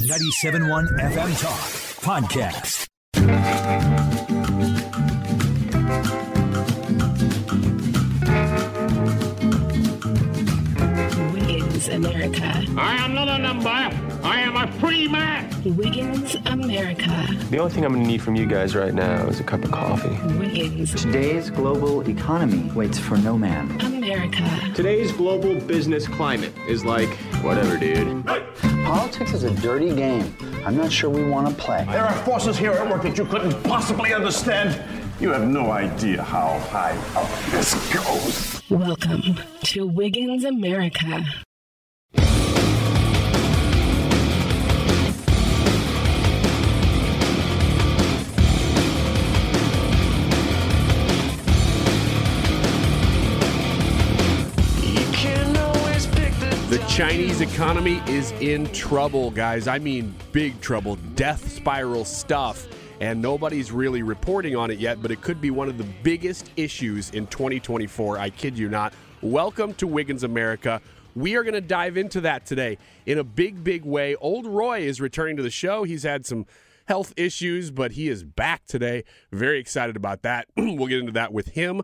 97.1 FM Talk Podcast. Wiggins America. I am not a number. I am a free man. Wiggins America. The only thing I'm going to need from you guys right now is a cup of coffee. Wiggins Today's global economy waits for no man. America. Today's global business climate is like, Whatever, dude. Politics is a dirty game. I'm not sure we want to play. There are forces here at work that you couldn't possibly understand. You have no idea how high up this goes. Welcome to Wiggins America. Chinese economy is in trouble, guys. I mean, big trouble, death spiral stuff. And nobody's really reporting on it yet, but it could be one of the biggest issues in 2024. I kid you not. Welcome to Wiggins America. We are going to dive into that today in a big, big way. Old Roy is returning to the show. He's had some health issues, but he is back today. Very excited about that. we'll get into that with him.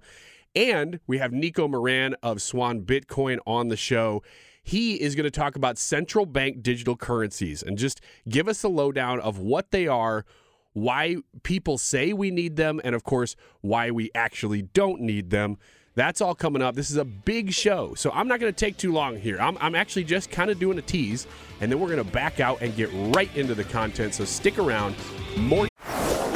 And we have Nico Moran of Swan Bitcoin on the show. He is going to talk about central bank digital currencies and just give us a lowdown of what they are, why people say we need them, and of course, why we actually don't need them. That's all coming up. This is a big show, so I'm not going to take too long here. I'm, I'm actually just kind of doing a tease, and then we're going to back out and get right into the content. So stick around. More.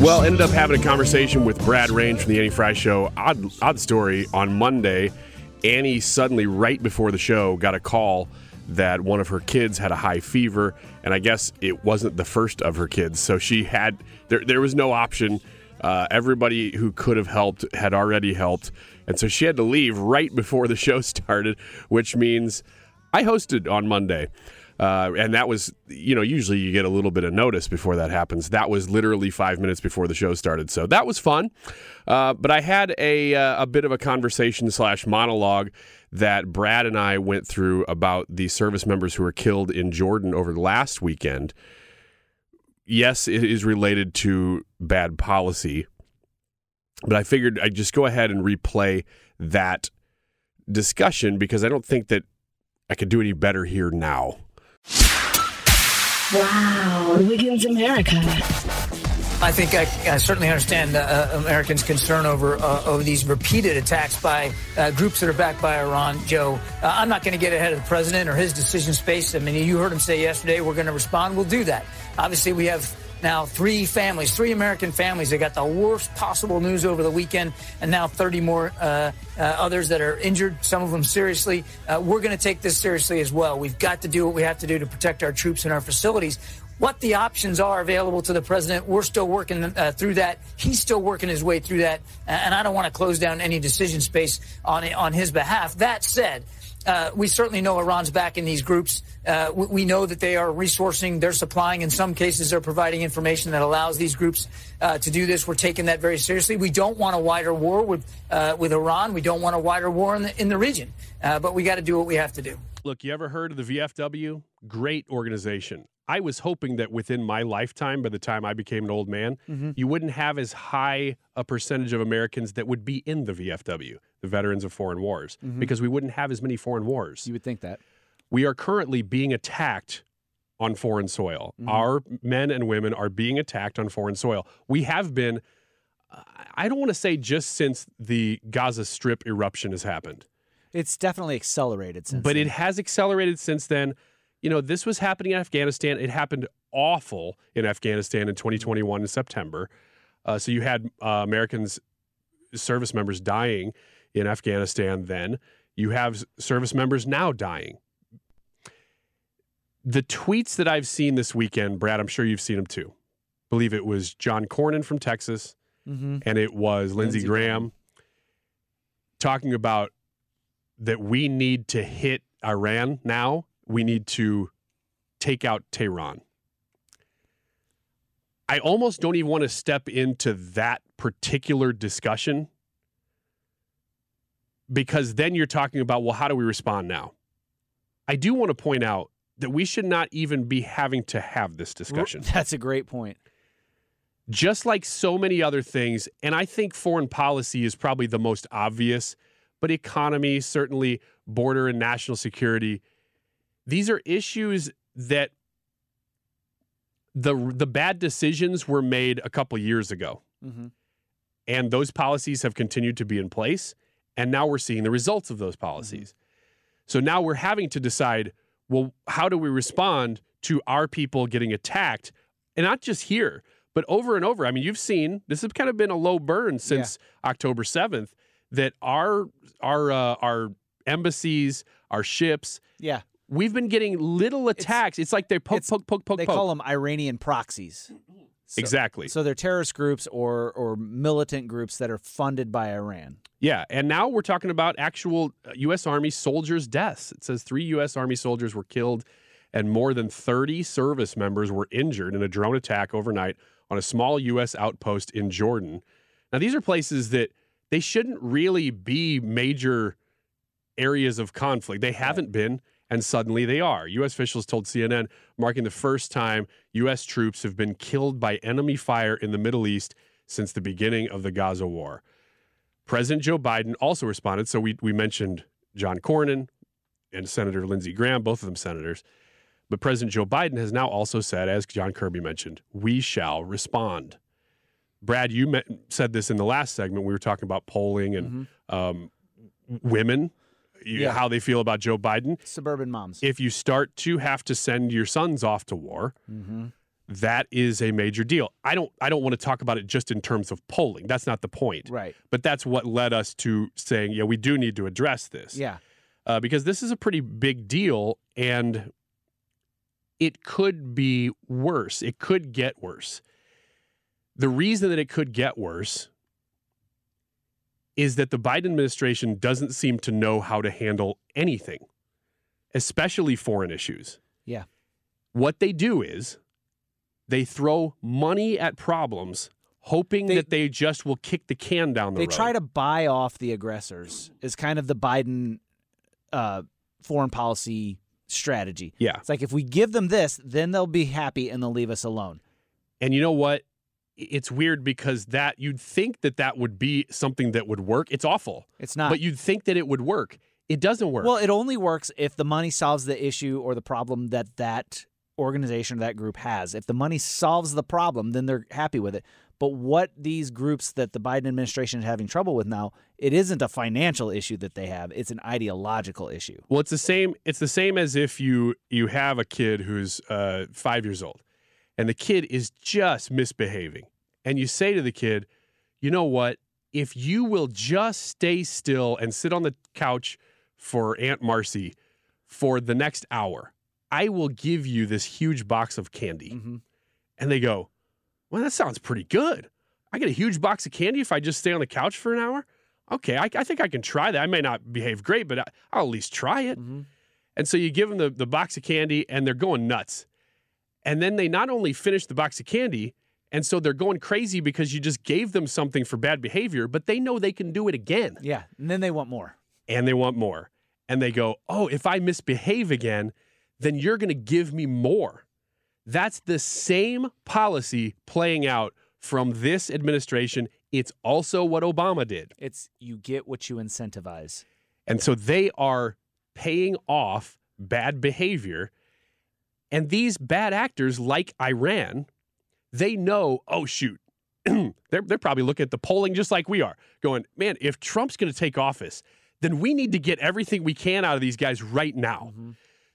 Well, ended up having a conversation with Brad Range from the Annie Frey Show. Odd, odd story. On Monday, Annie suddenly, right before the show, got a call that one of her kids had a high fever, and I guess it wasn't the first of her kids. So she had there. There was no option. Uh, everybody who could have helped had already helped, and so she had to leave right before the show started, which means I hosted on Monday. Uh, and that was, you know, usually you get a little bit of notice before that happens. That was literally five minutes before the show started, so that was fun. Uh, but I had a uh, a bit of a conversation slash monologue that Brad and I went through about the service members who were killed in Jordan over the last weekend. Yes, it is related to bad policy, but I figured I'd just go ahead and replay that discussion because I don't think that I could do any better here now. Wow. Wiggins America. I think I, I certainly understand uh, Americans' concern over uh, over these repeated attacks by uh, groups that are backed by Iran. Joe, uh, I'm not going to get ahead of the president or his decision space. I mean, you heard him say yesterday, we're going to respond. We'll do that. Obviously, we have now three families, three American families they got the worst possible news over the weekend, and now 30 more uh, uh, others that are injured, some of them seriously. Uh, we're going to take this seriously as well. We've got to do what we have to do to protect our troops and our facilities. What the options are available to the president, we're still working uh, through that. He's still working his way through that, and I don't want to close down any decision space on on his behalf. That said, uh, we certainly know Iran's back in these groups. Uh, we, we, know that they are resourcing, they're supplying. In some cases, they're providing information that allows these groups uh, to do this. We're taking that very seriously. We don't want a wider war with uh, with Iran. We don't want a wider war in the in the region. Uh, but we got to do what we have to do. Look, you ever heard of the VFW? Great organization. I was hoping that within my lifetime, by the time I became an old man, Mm-hmm. you wouldn't have as high a percentage of Americans that would be in the VFW, the Veterans of Foreign Wars, Mhm. because we wouldn't have as many foreign wars. You would think that. We are currently being attacked on foreign soil. Our men and women are being attacked on foreign soil. We have been, I don't want to say just since the Gaza Strip eruption has happened, It's definitely accelerated since. but then. it has accelerated since then. You know, this was happening in Afghanistan. It happened awful in Afghanistan in 2021 in September. Uh, so you had uh, Americans, service members dying in Afghanistan then. You have service members now dying. The tweets that I've seen this weekend, Brad, I'm sure you've seen them too. believe it was John Cornyn from Texas Mhm. and it was Lindsey Lindsey Graham talking about that we need to hit Iran now. We need to take out Tehran. I almost don't even want to step into that particular discussion because then you're talking about, well, how do we respond now? I do want to point out that we should not even be having to have this discussion That's a great point. just like so many other things, and I think foreign policy is probably the most obvious, but economy, certainly border and national security, these are issues that the the bad decisions were made a couple years ago. Mhm. And those policies have continued to be in place, and now we're seeing the results of those policies. So now we're having to decide, well, how do we respond to our people getting attacked? And not just here, but over and over. I mean, you've seen this has kind of been a low burn since October 7th that our our uh, our embassies, our ships, Yeah. we've been getting little attacks. It's, like they poke, poke, poke, poke, They poke. call them Iranian proxies. So- exactly. So they're terrorist groups or or militant groups that are funded by Iran. Yeah, and now we're talking about actual uh, U.S. Army soldiers' deaths. It says three U.S. Army soldiers were killed, and more than 30 service members were injured in a drone attack overnight on a small U.S. outpost in Jordan. Now, these are places that they shouldn't really be major areas of conflict. They haven't been, and suddenly they are. U.S. officials told CNN, marking the first time U.S. troops have been killed by enemy fire in the Middle East since the beginning of the Gaza war. President Joe Biden also responded. So we, we mentioned John Cornyn and Senator Lindsey Graham, both of them senators. But President Joe Biden has now also said, as John Kirby mentioned, we shall respond. Brad, you met, said this in the last segment. We were talking about polling and um, women, you- Yeah. how they feel about Joe Biden. Suburban moms. If you start to have to send your sons off to war, Mm-hmm. that is a major deal. I don't I don't want to talk about it just in terms of polling. That's not the point. Right. But that's what led us to saying, yeah, we do need to address this. Yeah. Uh, because this is a pretty big deal and it could be worse. It could get worse. The reason that it could get worse is that the Biden administration doesn't seem to know how to handle anything, especially foreign issues. Yeah. What they do is they throw money at problems, hoping They- that they just will kick the can down the They road. They try to buy off the aggressors. Is kind of the Biden uh, foreign policy strategy. Yeah. It's like if we give them this, then they'll be happy and they'll leave us alone. And you know what? It's weird because that you'd think that that would be something that would work. It's awful. It's not. But you'd think that it would work. It doesn't work. Well, it only works if the money solves the issue or the problem that that organization or that group has. If the money solves the problem, then they're happy with it. But what these groups that the Biden administration is having trouble with now, it isn't a financial issue that they have. It's an ideological issue. Well, it's the same. It's the same as if you you have a kid who's uh, five years old, and the kid is just misbehaving, and you say to the kid, "You know what? If you will just stay still and sit on the couch for Aunt Marcy for the next hour, I will give you this huge box of candy." Mm-hmm. And they go, "Well, that sounds pretty good. I get a huge box of candy if I just stay on the couch for an hour." Okay, I, I think I can try that. I may not behave great, but I, I'll at least try it. Mm-hmm. And so you give them the, the box of candy, and they're going nuts. And then they not only finish the box of candy, and so they're going crazy because you just gave them something for bad behavior, but they know they can do it again. Yeah, and then they want more. And they want more. And they go, oh, if I misbehave again, then you're going to give me more. That's the same policy playing out from this administration. It's also what Obama did. It's you get what you incentivize. And so they are paying off bad behavior. And these bad actors, like Iran, they know, oh, shoot. they're, they're probably looking at the polling just like we are, going, man, if Trump's going to take office, then we need to get everything we can out of these guys right now.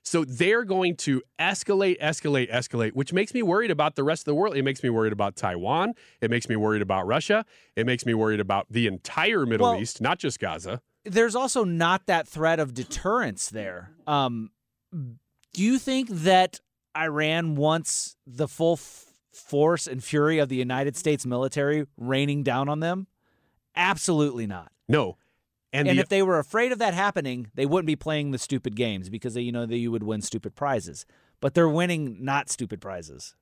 So they're going to escalate, escalate, escalate, which makes me worried about the rest of the world. It makes me worried about Taiwan. It makes me worried about Russia. It makes me worried about the entire Middle Well- East, not just Gaza. there's also not that threat of deterrence there. Um, do you think that Iran wants the full f- force and fury of the United States military raining down on them? Absolutely not. No. And, And, the, if they were afraid of that happening, they wouldn't be playing the stupid games because they, you know that you would win stupid prizes. But they're winning not stupid prizes.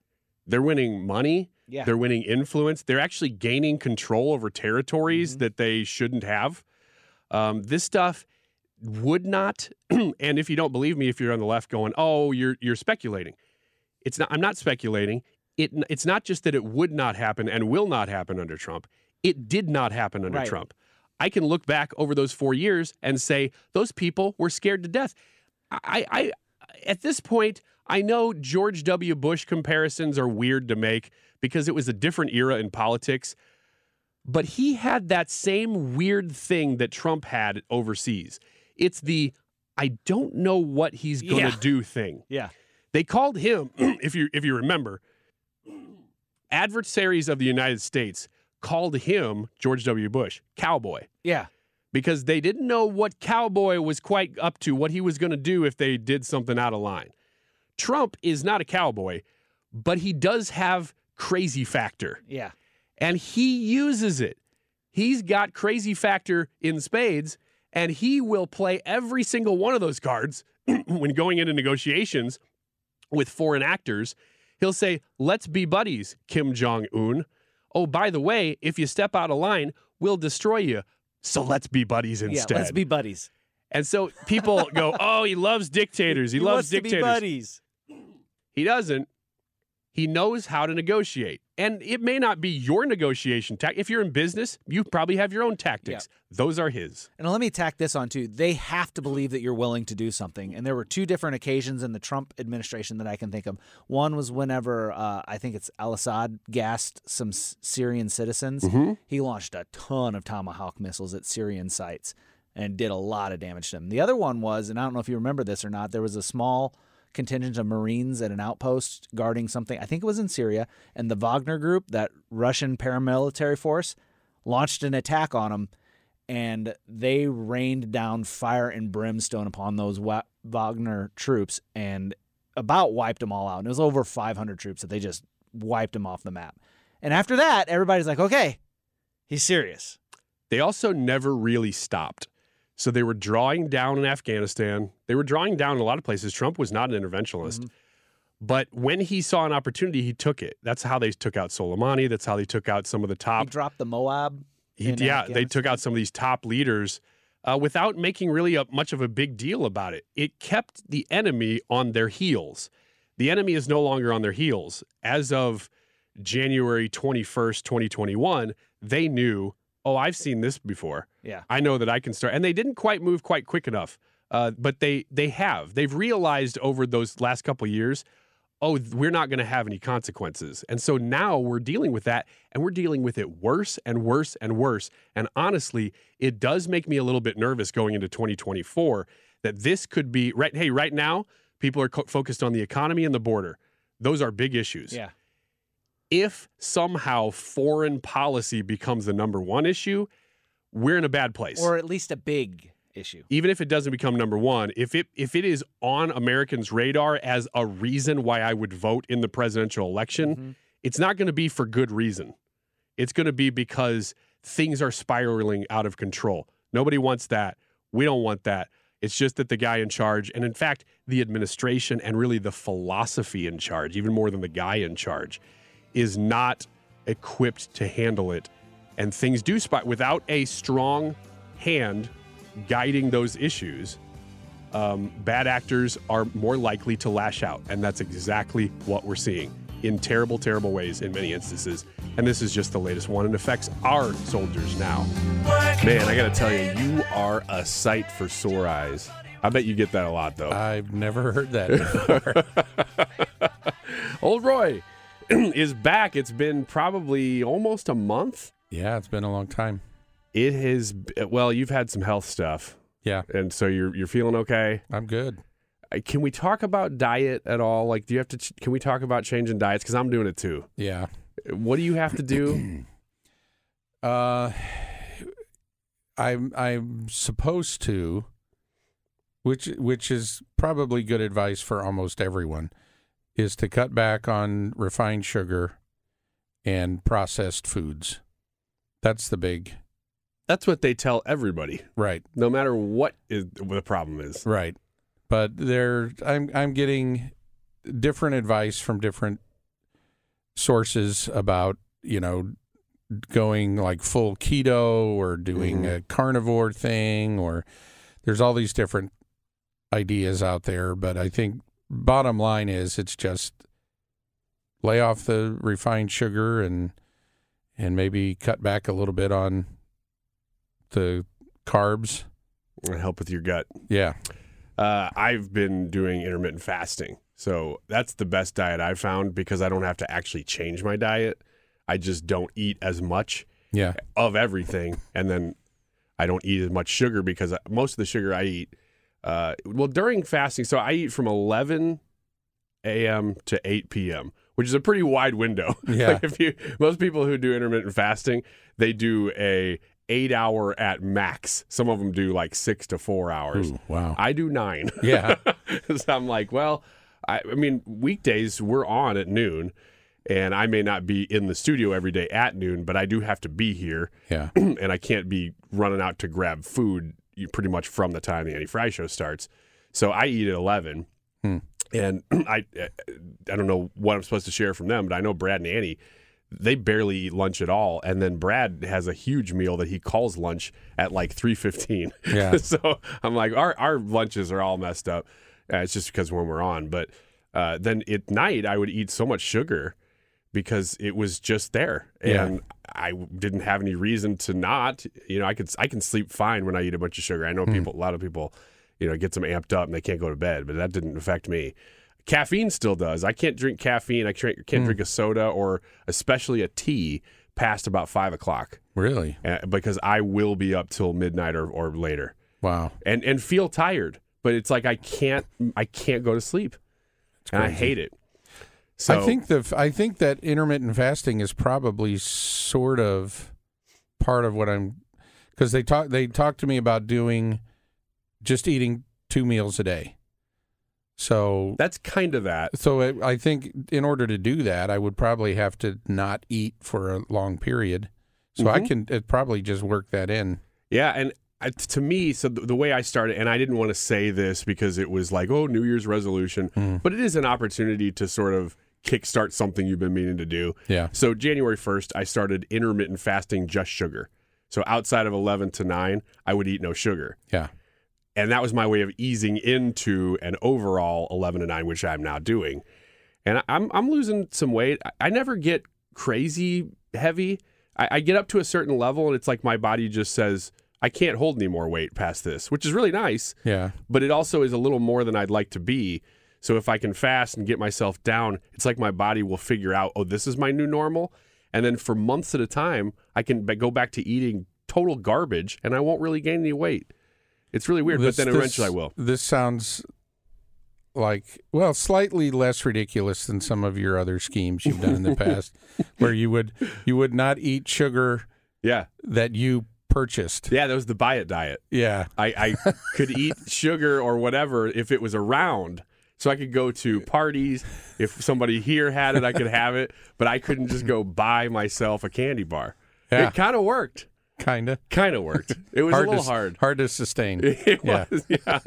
they're winning money. Yeah. They're winning influence. They're actually gaining control over territories Mm-hmm. that they shouldn't have. Um, this stuff would not. and if you don't believe me, if you're on the left going, "Oh, you're you're speculating," it's not. I'm not speculating. It it's not just that it would not happen and will not happen under Trump. It did not happen under Right. Trump. I can look back over those four years and say those people were scared to death. I, I at this point, I know George W. Bush comparisons are weird to make because it was a different era in politics, but he had that same weird thing that Trump had overseas. It's the I don't know what he's going to Yeah. do thing. Yeah. They called him, if you if you remember, adversaries of the United States called him George W. Bush cowboy Yeah. because they didn't know what cowboy was quite up to, what he was going to do if they did something out of line. Trump is not a cowboy, but he does have crazy factor Yeah. and he uses it. He's got crazy factor in spades, and he will play every single one of those cards when going into negotiations with foreign actors. He'll say, Let's be buddies, Kim Jong un. Oh, by the way, if you step out of line, we'll destroy you. So let's be buddies instead. Yeah. Let's be buddies. and so people go, Oh, he loves dictators. He, loves to be dictators. buddies. He doesn't. He knows how to negotiate. And it may not be your negotiation tactic. If you're in business, you probably have your own tactics. Those are his. And let me tack this on too. They have to believe that you're willing to do something. And there were two different occasions in the Trump administration that I can think of. One was whenever uh, I think it's Al Assad gassed some S- Syrian citizens. He launched a ton of Tomahawk missiles at Syrian sites and did a lot of damage to them. The other one was, and I don't know if you remember this or not, there was a small contingent of Marines at an outpost guarding something. I think it was in Syria. And the Wagner group, that Russian paramilitary force, launched an attack on them and they rained down fire and brimstone upon those Wa- Wagner troops and about wiped them all out. And it was over 500 troops that they just wiped them off the map. And after that, everybody's like, okay, he's serious. They also never really stopped. So they were drawing down in Afghanistan. They were drawing down in a lot of places. Trump was not an interventionist. But when he saw an opportunity, he took it. That's how they took out Soleimani. That's how they took out some of the top. He dropped the MOAB. He, yeah, they took out some of these top leaders uh, without making really a, much of a big deal about it. It kept the enemy on their heels. The enemy is no longer on their heels. As of January 21st, 2021, they knew, oh, I've seen this before. Yeah. I know that I can start. And they didn't quite move quite quick enough, uh, but they they have. They've realized over those last couple of years, oh, we're not going to have any consequences. And so now we're dealing with that, and we're dealing with it worse and worse and worse. And honestly, it does make me a little bit nervous going into 2024 that this could be right. Hey, right now, people are co- focused on the economy and the border. Those are big issues Yeah. If somehow foreign policy becomes the number one issue, we're in a bad place. Or at least a big issue. Even if it doesn't become number one, if it if it is on Americans' radar as a reason why I would vote in the presidential election, mm-hmm. it's not going to be for good reason. It's going to be because things are spiraling out of control. Nobody wants that. We don't want that. It's just that the guy in charge, and in fact, the administration and really the philosophy in charge, even more than the guy in charge, is not equipped to handle it. And things do spot without a strong hand guiding those issues. Um, bad actors are more likely to lash out. And that's exactly what we're seeing in terrible, terrible ways in many instances. And this is just the latest one. It affects our soldiers now. Man, I got to tell you, you are a sight for sore eyes. I bet you get that a lot, though. I've never heard that before. Old Roy is back. It's been probably almost a month. Yeah, it's been a long time. It has. Well, you've had some health stuff. Yeah, and so you're you're feeling okay. I'm good. Can we talk about diet at all? Like, do you have to? ch- Can we talk about changing diets? Because I'm doing it too. Yeah. What do you have to do? Uh, I'm I'm supposed to, which which is probably good advice for almost everyone, is to cut back on refined sugar and processed foods. That's the big That's what they tell everybody, right, no matter what is the problem is. right. But there, I'm I'm getting different advice from different sources about you know going like full keto or doing mm-hmm. a carnivore thing or there's all these different ideas out there but i think bottom line is it's just lay off the refined sugar and and maybe cut back a little bit on the carbs And help with your gut. yeah Uh, I've been doing intermittent fasting. So that's the best diet I've found because I don't have to actually change my diet. I just don't eat as much yeah of everything. And then I don't eat as much sugar because most of the sugar I eat, uh, well, during fasting, so I eat from 11 a.m. to 8 p.m., which is a pretty wide window. Yeah. like if you, most people who do intermittent fasting, they do a eight hour at max. Some of them do like six to four hours. Ooh, wow I do nine. Yeah. so I'm like, well, I, I mean, weekdays we're on at noon, and I may not be in the studio every day at noon, but I do have to be here, yeah and I can't be running out to grab food you- pretty much from the time the Annie Frey show starts. So I eat at 11. Hmm. And I, I don't know what I'm supposed to share from them, but I know Brad and Annie, they barely eat lunch at all. And then Brad has a huge meal that he calls lunch at like 3:15. Yeah. so I'm like, our our lunches are all messed up. Uh, it's just because when we're on, but uh, then at night I would eat so much sugar because it was just there, Yeah. and I didn't have any reason to not. You know, I could I can sleep fine when I eat a bunch of sugar. I know Hmm. people, a lot of people, you know, get them amped up and they can't go to bed, but that didn't affect me. Caffeine still does. I can't drink caffeine. I can't, can't drink a soda or especially a tea past about five o'clock really uh, because I will be up till midnight or, or later wow and and feel tired. But it's like I can't I can't go to sleep, and I hate it. So I think the I think that intermittent fasting is probably sort of part of what I'm because they talk they talk to me about doing just eating two meals a day. So that's kind of that. so I I think in order to do that, I would probably have to not eat for a long period. So I Mhm. can it probably just work that in. Yeah, and to me, so the, the way I started, and I didn't want to say this because it was like, oh, New Year's resolution, but it is an opportunity to sort of kickstart something you've been meaning to do. Yeah. So January 1st, I started intermittent fasting just sugar. So outside of 11 to 9, I would eat no sugar. Yeah. And that was my way of easing into an overall 11 to 9, which I'm now doing. And I'm, I'm losing some weight. I- I never get crazy heavy. I, I get up to a certain level, and it's like my body just says, I can't hold any more weight past this, which is really nice. Yeah. But it also is a little more than I'd like to be. So if I can fast and get myself down, it's like my body will figure out, oh, this is my new normal. And then for months at a time, I can go back to eating total garbage and I won't really gain any weight. It's really weird, This- but then this- eventually I will. This sounds like well, slightly less ridiculous than some of your other schemes you've done in the past, where you would you would not eat sugar Yeah. that you purchased. Yeah, that was the buy it diet. Yeah, I, I could eat sugar or whatever if it was around. So I could go to parties. If somebody here had it, I could have it. But I couldn't just go buy myself a candy bar. Yeah. It kind of worked. kind of. Kind of worked. It was a little to, hard. Hard to sustain. It yeah, was, yeah.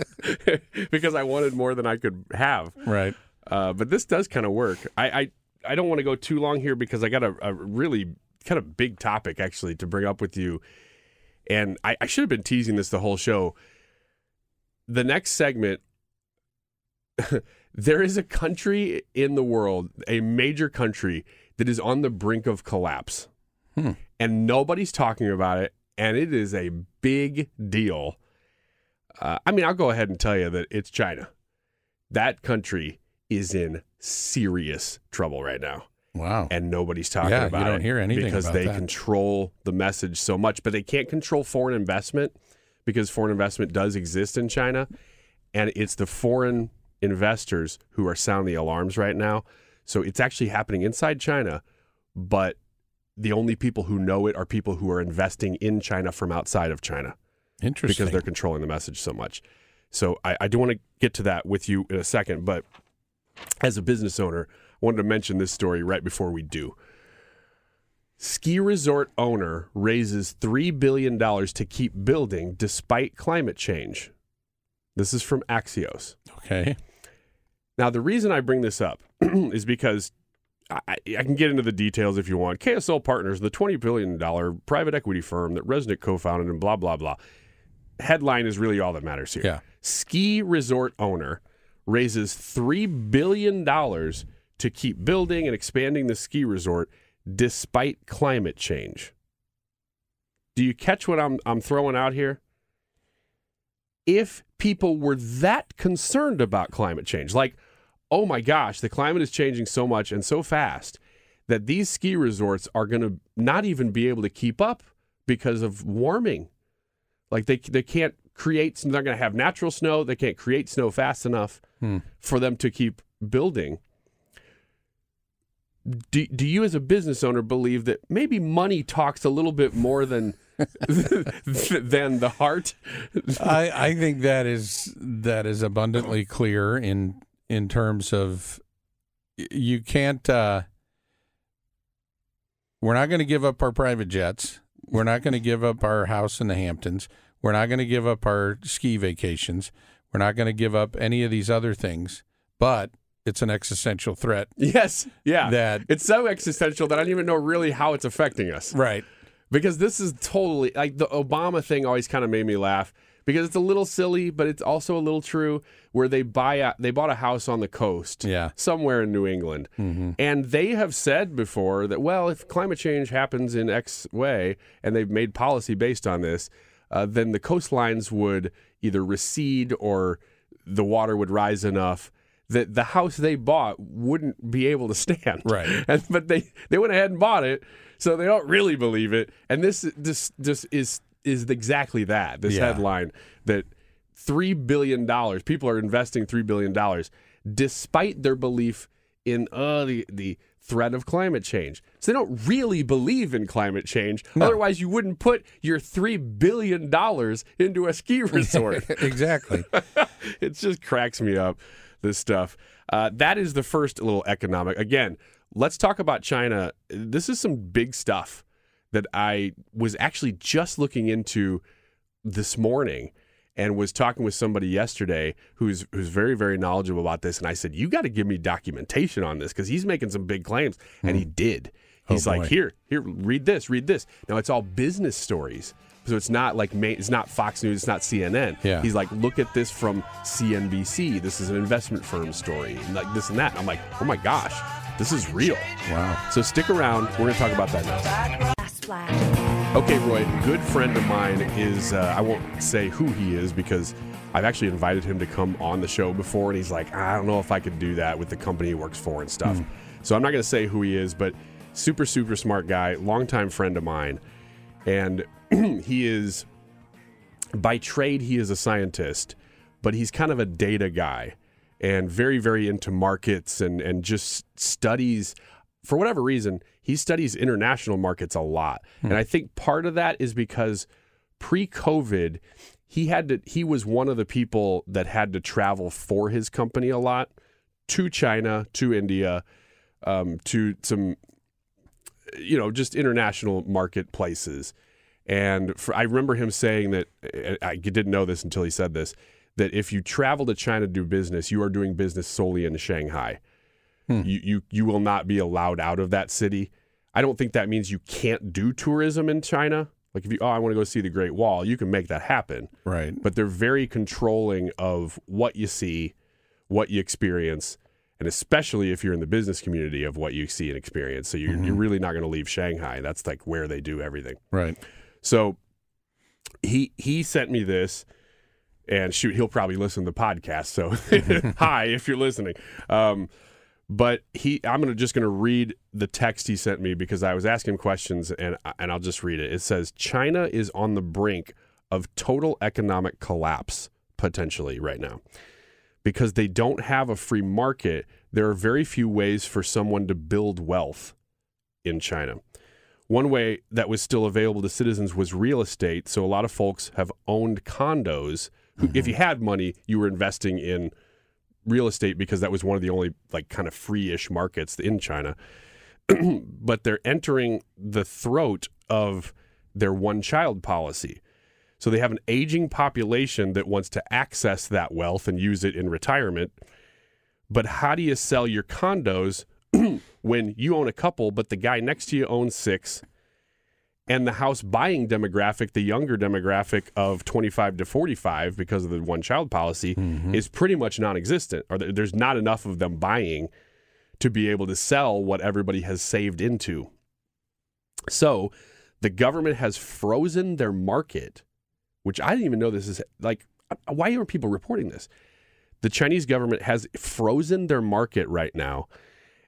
because I wanted more than I could have. right. Uh, but this does kind of work. I, I, I don't want to go too long here because I got a, a really kind of big topic actually to bring up with you. And I, I should have been teasing this the whole show. The next segment, there is a country in the world, a major country that is on the brink of collapse. Hmm. And nobody's talking about it. And it is a big deal. Uh, I mean, I'll go ahead and tell you that it's China. That country is in serious trouble right now. Wow. And nobody's talking Yeah, about it. You don't hear anything because they that. control the message so much, but they can't control foreign investment because foreign investment does exist in China, and it's the foreign investors who are sounding the alarms right now. So it's actually happening inside China, but the only people who know it are people who are investing in China from outside of China Interesting. because they're controlling the message so much. So I, I do want to get to that with you in a second, but as a business owner, I wanted to mention this story right before we do. Ski resort owner raises $3 billion to keep building despite climate change. This is from Axios. okay. Now, the reason I bring this up is because I, I can get into the details if you want. KSL Partners, the $20 billion private equity firm that Resnick co founded, and blah, blah, blah. Headline is really all that matters here. Yeah. Ski resort owner raises $3 billion to keep building and expanding the ski resort despite climate change. Do you catch what I'm, I'm throwing out here? If people were that concerned about climate change, like, oh my gosh, the climate is changing so much and so fast that these ski resorts are going to not even be able to keep up because of warming. Like they they can't create. They're going to have natural snow. They can't create snow fast enough Hmm. for them to keep building. Do, do you, as a business owner, believe that maybe money talks a little bit more than than the heart? I, I think that is that is abundantly clear in in terms of you can't uh, we're not going to give up our private jets. We're not going to give up our house in the Hamptons. We're not going to give up our ski vacations. We're not going to give up any of these other things. But it's an existential threat. Yes, yeah. That it's so existential that I don't even know really how it's affecting us. right. Because this is totally like the Obama thing always kind of made me laugh because it's a little silly, but it's also a little true. Where they buy a, they bought a house on the coast, Yeah. somewhere in New England, and they have said before that well, if climate change happens in X way, and they've made policy based on this, uh, then the coastlines would either recede or the water would rise enough that the house they bought wouldn't be able to stand. Right. And, but they they went ahead and bought it, so they don't really believe it. And this this this is is exactly that. This Yeah. headline that three billion dollars people are investing three billion dollars despite their belief in uh the the threat of climate change. So they don't really believe in climate change. Otherwise, you wouldn't put your three billion dollars into a ski resort. exactly. it just cracks me up. This stuff. Uh, that is the first little economic. Again, let's talk about China. This is some big stuff that I was actually just looking into this morning and was talking with somebody yesterday who's who's very very knowledgeable about this and I said you got to give me documentation on this cuz he's making some big claims and he hmm. did. Oh, he's Oh, like boy. here here read this read this. Now it's all business stories. So it's not like it's not Fox News, it's not CNN. Yeah. He's like look at this from CNBC. This is an investment firm story and like this and that. And I'm like, "Oh my gosh. This is real." Wow. So stick around. We're going to talk about that next. Okay, Roy, a good friend of mine is, uh, I won't say who he is because I've actually invited him to come on the show before, and he's like, I don't know if I could do that with the company he works for and stuff. So I'm not going to say who he is, but super, super smart guy, longtime friend of mine. And he is, by trade, he is a scientist, but he's kind of a data guy and very, very into markets and, and just studies for whatever reason, he studies international markets a lot. And I think part of that is because pre-COVID, he had to he was one of the people that had to travel for his company a lot to China, to India, um, to some you know, just international marketplaces. And for, I remember him saying that eh, I didn't know this until he said this that if you travel to China to do business, you are doing business solely in Shanghai. Hmm. You, you you will not be allowed out of that city. I don't think that means you can't do tourism in China. Like if you oh I want to go see the Great Wall, you can make that happen. Right. But they're very controlling of what you see, what you experience, and especially if you're in the business community of what you see and experience. So you're, you're mm-hmm. really not going to leave Shanghai. That's like where they do everything. Right. So he he sent me this, and shoot, he'll probably listen to the podcast. So hi, if you're listening. Um, But he, I'm gonna just gonna read the text he sent me because I was asking him questions, and and I'll just read it. It says China is on the brink of total economic collapse potentially right now because they don't have a free market. There are very few ways for someone to build wealth in China. One way that was still available to citizens was real estate. So a lot of folks have owned condos. Who, If mm-hmm. you had money, you were investing in real estate because that was one of the only like kind of free-ish markets in China. but they're entering the throat of their one-child policy. So they have an aging population that wants to access that wealth and use it in retirement. But how do you sell your condos when you own a couple, but the guy next to you owns six? And the house buying demographic, the younger demographic of 25 to 45, because of the one child policy, mm-hmm. is pretty much non existent, or there's not enough of them buying to be able to sell what everybody has saved into. So the government has frozen their market, which I didn't even know this is like, why aren't people reporting this? The Chinese government has frozen their market right now,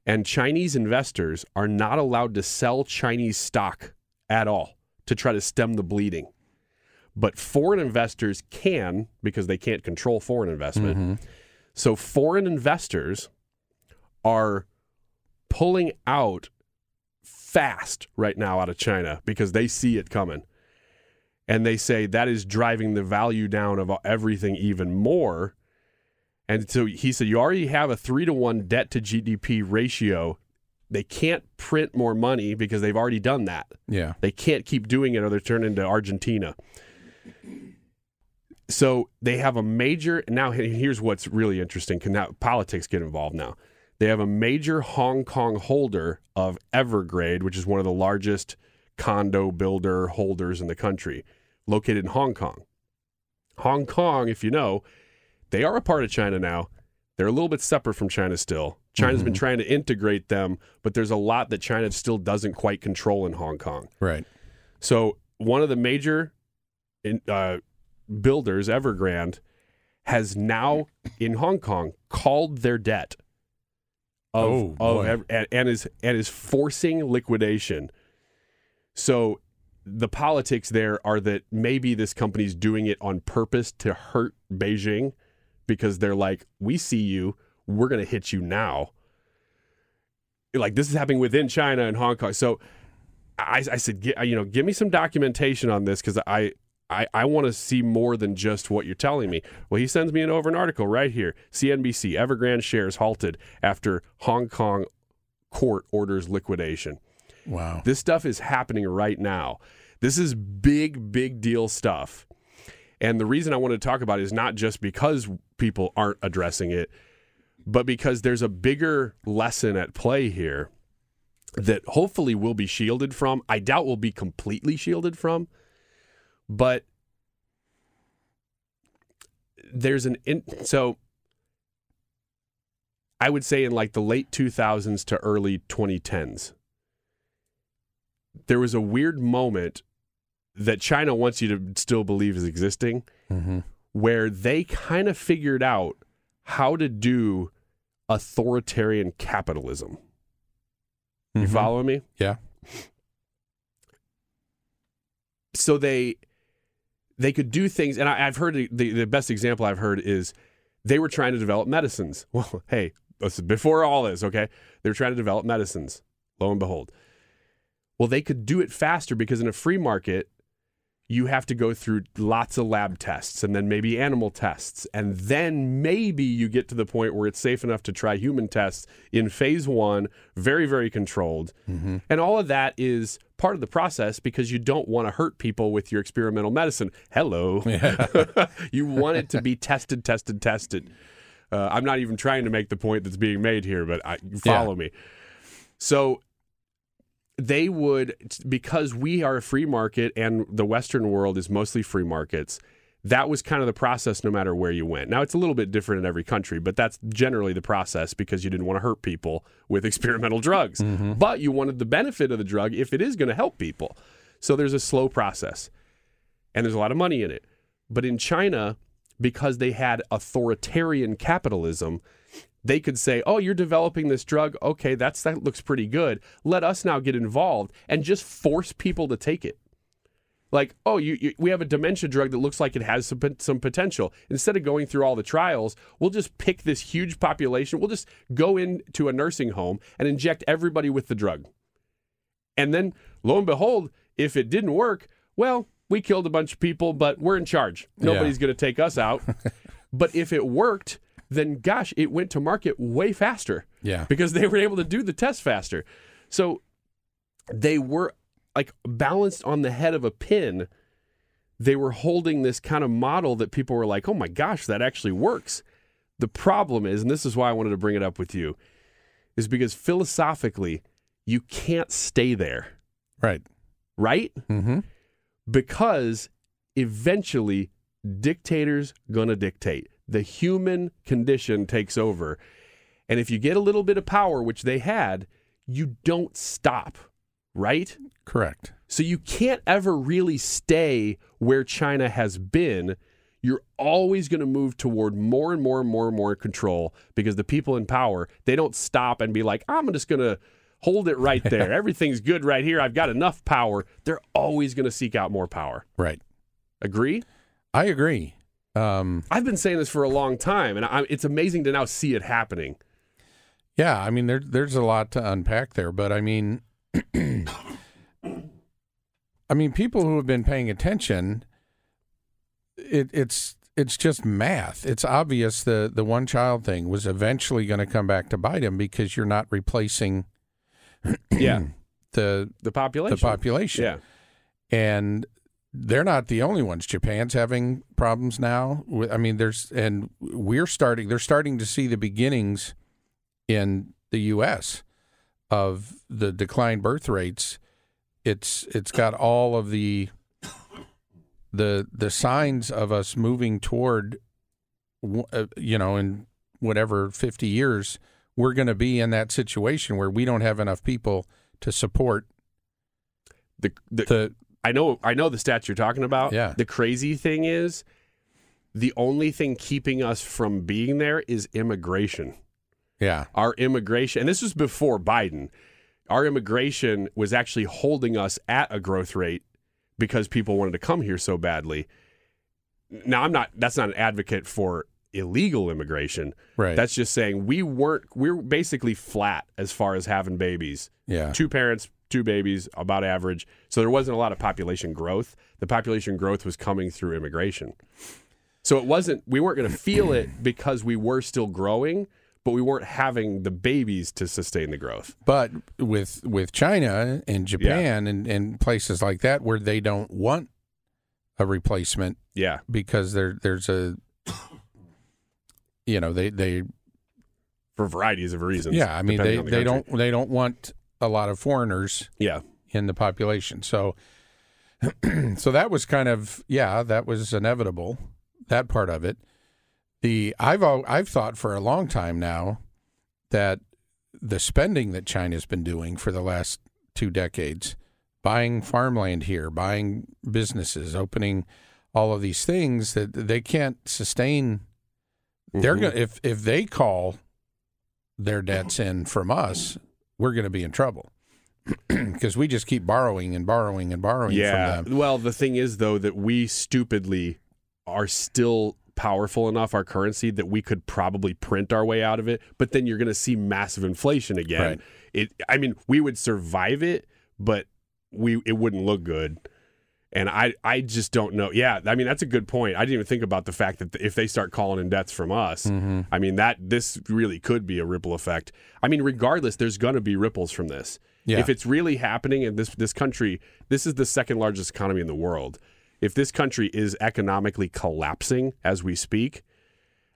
and Chinese investors are not allowed to sell Chinese stock at all to try to stem the bleeding. But foreign investors can because they can't control foreign investment. Mm-hmm. So foreign investors are pulling out fast right now out of China because they see it coming. And they say that is driving the value down of everything even more. And so he said, You already have a three to one debt to GDP ratio. They can't print more money because they've already done that. Yeah. They can't keep doing it or they turn into Argentina. So they have a major now. Here's what's really interesting. Can now politics get involved now? They have a major Hong Kong holder of Evergrande, which is one of the largest condo builder holders in the country, located in Hong Kong. Hong Kong, if you know, they are a part of China now. They're a little bit separate from China still. China's been trying to integrate them, but there's a lot that China still doesn't quite control in Hong Kong. Right. So one of the major in, uh, builders, Evergrande, has now in Hong Kong called their debt of, Oh, of and, and is and is forcing liquidation. So the politics there are that maybe this company's doing it on purpose to hurt Beijing because they're like, we see you, we're going to hit you now. Like this is happening within China and Hong Kong. So I, I said, "Gi- you know, give me some documentation on this because I, I, I want to see more than just what you're telling me. Well, he sends me an over an article right here. CNBC: Evergrande shares halted after Hong Kong court orders liquidation. Wow. This stuff is happening right now. This is big, big deal stuff. And the reason I wanted to talk about it is not just because people aren't addressing it, but because there's a bigger lesson at play here that hopefully will be shielded from. I doubt will be completely shielded from, but there's an in, so I would say in like the late 2000s to early 2010s there was a weird moment that China wants you to still believe is existing Mm-hmm. where they kind of figured out how to do authoritarian capitalism. You Mhm. follow me? Yeah. so they they could do things and I, i've heard the, the best example i've heard is they were trying to develop medicines well hey before all this okay they were trying to develop medicines lo and behold well they could do it faster because in a free market you have to go through lots of lab tests and then maybe animal tests. And then maybe you get to the point where it's safe enough to try human tests in phase one very very controlled. And all of that is part of the process because you don't want to hurt people with your experimental medicine. Hello. You want it to be tested tested tested. Uh, i'm not even trying to make the point that's being made here but I, follow me. So they would because we are a free market and the western world is mostly free markets that was kind of the process no matter where you went. Now it's a little bit different in every country but that's generally the process because you didn't want to hurt people with experimental drugs. Mm-hmm. But you wanted the benefit of the drug if it is going to help people. So there's a slow process and there's a lot of money in it. But in china because they had authoritarian capitalism they could say, "Oh, you're developing this drug. Okay, that's that looks pretty good. Let us now get involved and just force people to take it." Like, "Oh, you, you we have a dementia drug that looks like it has some some potential." Instead of going through all the trials, we'll just pick this huge population. We'll just go into a nursing home and inject everybody with the drug. And then lo and behold, if it didn't work, well, we killed a bunch of people, but we're in charge. Nobody's going to take us out. but if it worked, then gosh, it went to market way faster. Yeah. Because they were able to do the test faster. So they were like balanced on the head of a pin. They were holding this kind of model that people were like, oh my gosh, that actually works. The problem is, and this is why I wanted to bring it up with you, is because philosophically, you can't stay there. Right. Right? Mm-hmm. Because eventually dictators gonna dictate. The human condition takes over. And if you get a little bit of power, which they had, you don't stop, right? Correct. So you can't ever really stay where China has been. You're always going to move toward more and more and more and more control because the people in power, they don't stop and be like, I'm just going to hold it right there. Everything's good right here. I've got enough power. They're always going to seek out more power. Right. Agree? I agree. Um, I've been saying this for a long time, and I, it's amazing to now see it happening. Yeah, I mean, there, there's a lot to unpack there, but I mean, I mean, people who have been paying attention, it, it's it's just math. It's obvious the the one child thing was eventually going to come back to bite him because you're not replacing, yeah, the the population. The population, yeah, and they're not the only ones. Japan's having problems now. I mean, there's and we're starting. They're starting to see the beginnings in the U.S. of the declined birth rates. It's it's got all of the the the signs of us moving toward, uh, you know, in whatever fifty years, we're going to be in that situation where we don't have enough people to support the the, the I know I know the stats you're talking about. Yeah. The crazy thing is the only thing keeping us from being there is immigration. Yeah. Our immigration and this was before Biden. Our immigration was actually holding us at a growth rate because people wanted to come here so badly. Now I'm not that's not an advocate for illegal immigration. Right. That's just saying we weren't we're basically flat as far as having babies. Yeah. Two parents, two babies, about average. So there wasn't a lot of population growth. The population growth was coming through immigration. So it wasn't we weren't going to feel it because we were still growing, but we weren't having the babies to sustain the growth. But with with China and Japan and, and places like that where they don't want a replacement, yeah, because there there's a you know they they for varieties of reasons. Yeah, I mean they, the they country. don't they don't want a lot of foreigners. Yeah. in the population. So so that was kind of yeah that was inevitable that part of it. The I've I've thought for a long time now that the spending that China's been doing for the last two decades, buying farmland here, buying businesses, opening all of these things that they can't sustain. They're Mhm. going to if if they call their debts in from us, we're going to be in trouble because we just keep borrowing and borrowing and borrowing Yeah. from them. Well, the thing is though that we stupidly are still powerful enough our currency that we could probably print our way out of it, but then you're going to see massive inflation again. Right. It I mean, we would survive it, but we it wouldn't look good. And I, I just don't know. Yeah, I mean that's a good point. I didn't even think about the fact that if they start calling in debts from us, Mm-hmm. I mean that this really could be a ripple effect. I mean, regardless, there's going to be ripples from this. Yeah. If it's really happening in this this country, this is the second largest economy in the world. If this country is economically collapsing as we speak,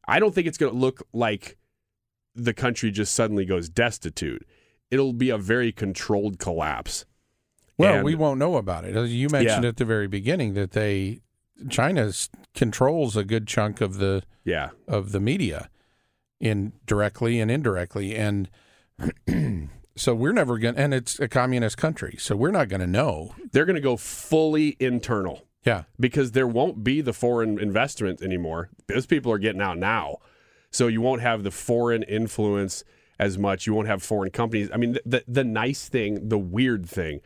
I don't think it's going to look like the country just suddenly goes destitute. It'll be a very controlled collapse. Well, And- we won't know about it. As you mentioned Yeah. at the very beginning that they China controls a good chunk of the yeah of the media, in directly and indirectly, and so we're never going. to And it's a communist country, so we're not going to know. They're going to go fully internal. Yeah, because there won't be the foreign investment anymore. Those people are getting out now. So you won't have the foreign influence as much. You won't have foreign companies. I mean, the, the nice thing, the weird thing,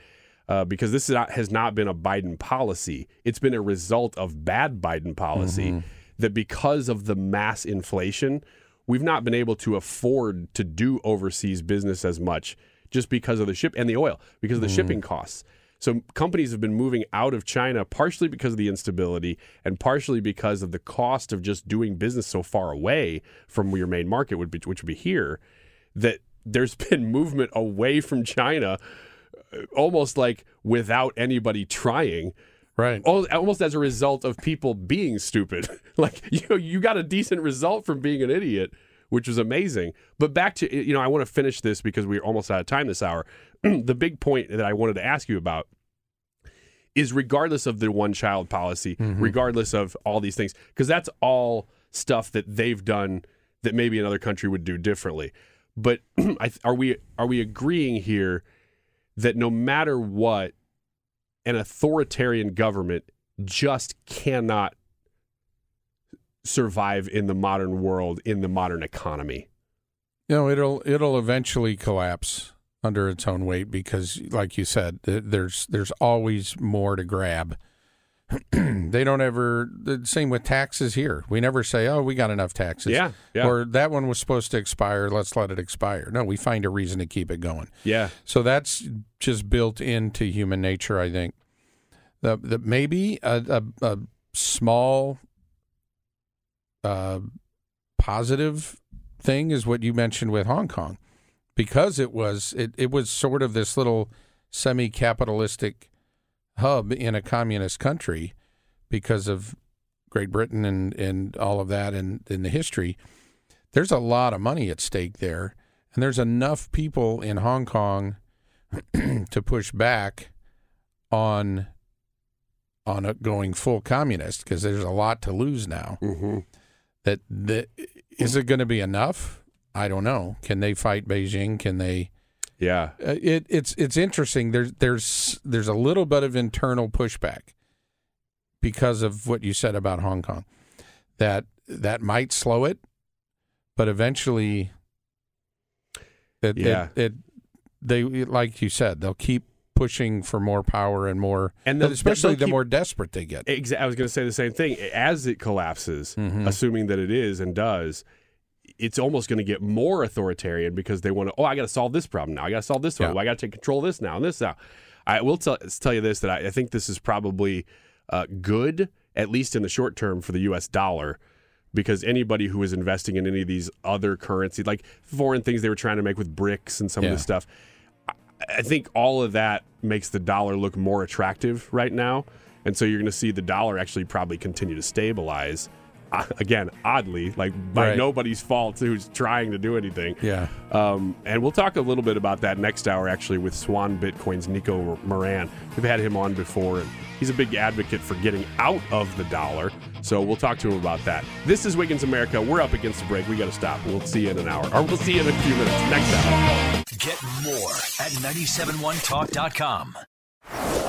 uh, because this not, has not been a Biden policy. It's been a result of bad Biden policy. Mm-hmm. That because of the mass inflation, we've not been able to afford to do overseas business as much just because of the ship and the oil, because of the Mm-hmm. shipping costs. So companies have been moving out of China partially because of the instability and partially because of the cost of just doing business so far away from your main market, would be, which would be here. That there's been movement away from China, almost like without anybody trying. Right. Almost as a result of people being stupid. like you, you got a decent result from being an idiot, which was amazing. But back to you know, I want to finish this because we're almost out of time this hour. the big point that I wanted to ask you about is regardless of the one child policy, mm-hmm. regardless of all these things, because that's all stuff that they've done that maybe another country would do differently. But I, th- are we are we agreeing here that no matter what, an authoritarian government just cannot survive in the modern world in the modern economy? You know, it'll it'll eventually collapse under its own weight because, like you said, there's there's always more to grab. they don't ever. The same with taxes here. We never say, "Oh, we got enough taxes." Yeah, yeah. Or that one was supposed to expire. Let's let it expire. No, we find a reason to keep it going. Yeah. So that's just built into human nature, I think. The, the maybe a, a, a small uh, positive thing is what you mentioned with Hong Kong, because it was it, it was sort of this little semi-capitalistic hub in a communist country because of Great Britain and, and all of that and in the history. There's a lot of money at stake there, and there's enough people in Hong Kong to push back on on a going full communist because there's a lot to lose now. Mm-hmm. That that is it going to be enough? I don't know. Can they fight Beijing? Can they? Yeah. Uh, it it's it's interesting. There's there's there's a little bit of internal pushback because of what you said about Hong Kong. That that might slow it, but eventually, it, Yeah. it, it they like you said they'll keep pushing for more power and more, And they'll- especially the keep- more desperate they get. Exa- I was going to say the same thing. As it collapses, Mhm. assuming that it is and does, it's almost going to get more authoritarian because they want to. Oh, I got to solve this problem now. I got to solve this one. Yeah. I got to take control of this now and this now. I will tell tell you this that I, I think this is probably uh, good, at least in the short term, for the U.S. dollar. Because anybody who is investing in any of these other currencies, like foreign things they were trying to make with BRICS and some of this stuff, I think all of that makes the dollar look more attractive right now. And so you're going to see the dollar actually probably continue to stabilize. Again, oddly, like by Right. nobody's fault who's trying to do anything. Yeah. Um, and we'll talk a little bit about that next hour, actually, with Swan Bitcoin's Nico Moran. We've had him on before, and he's a big advocate for getting out of the dollar. So we'll talk to him about that. This is Wiggins America. We're up against the break. We got to stop. We'll see you in an hour, or we'll see you in a few minutes. Next hour. Get more at 971talk.com.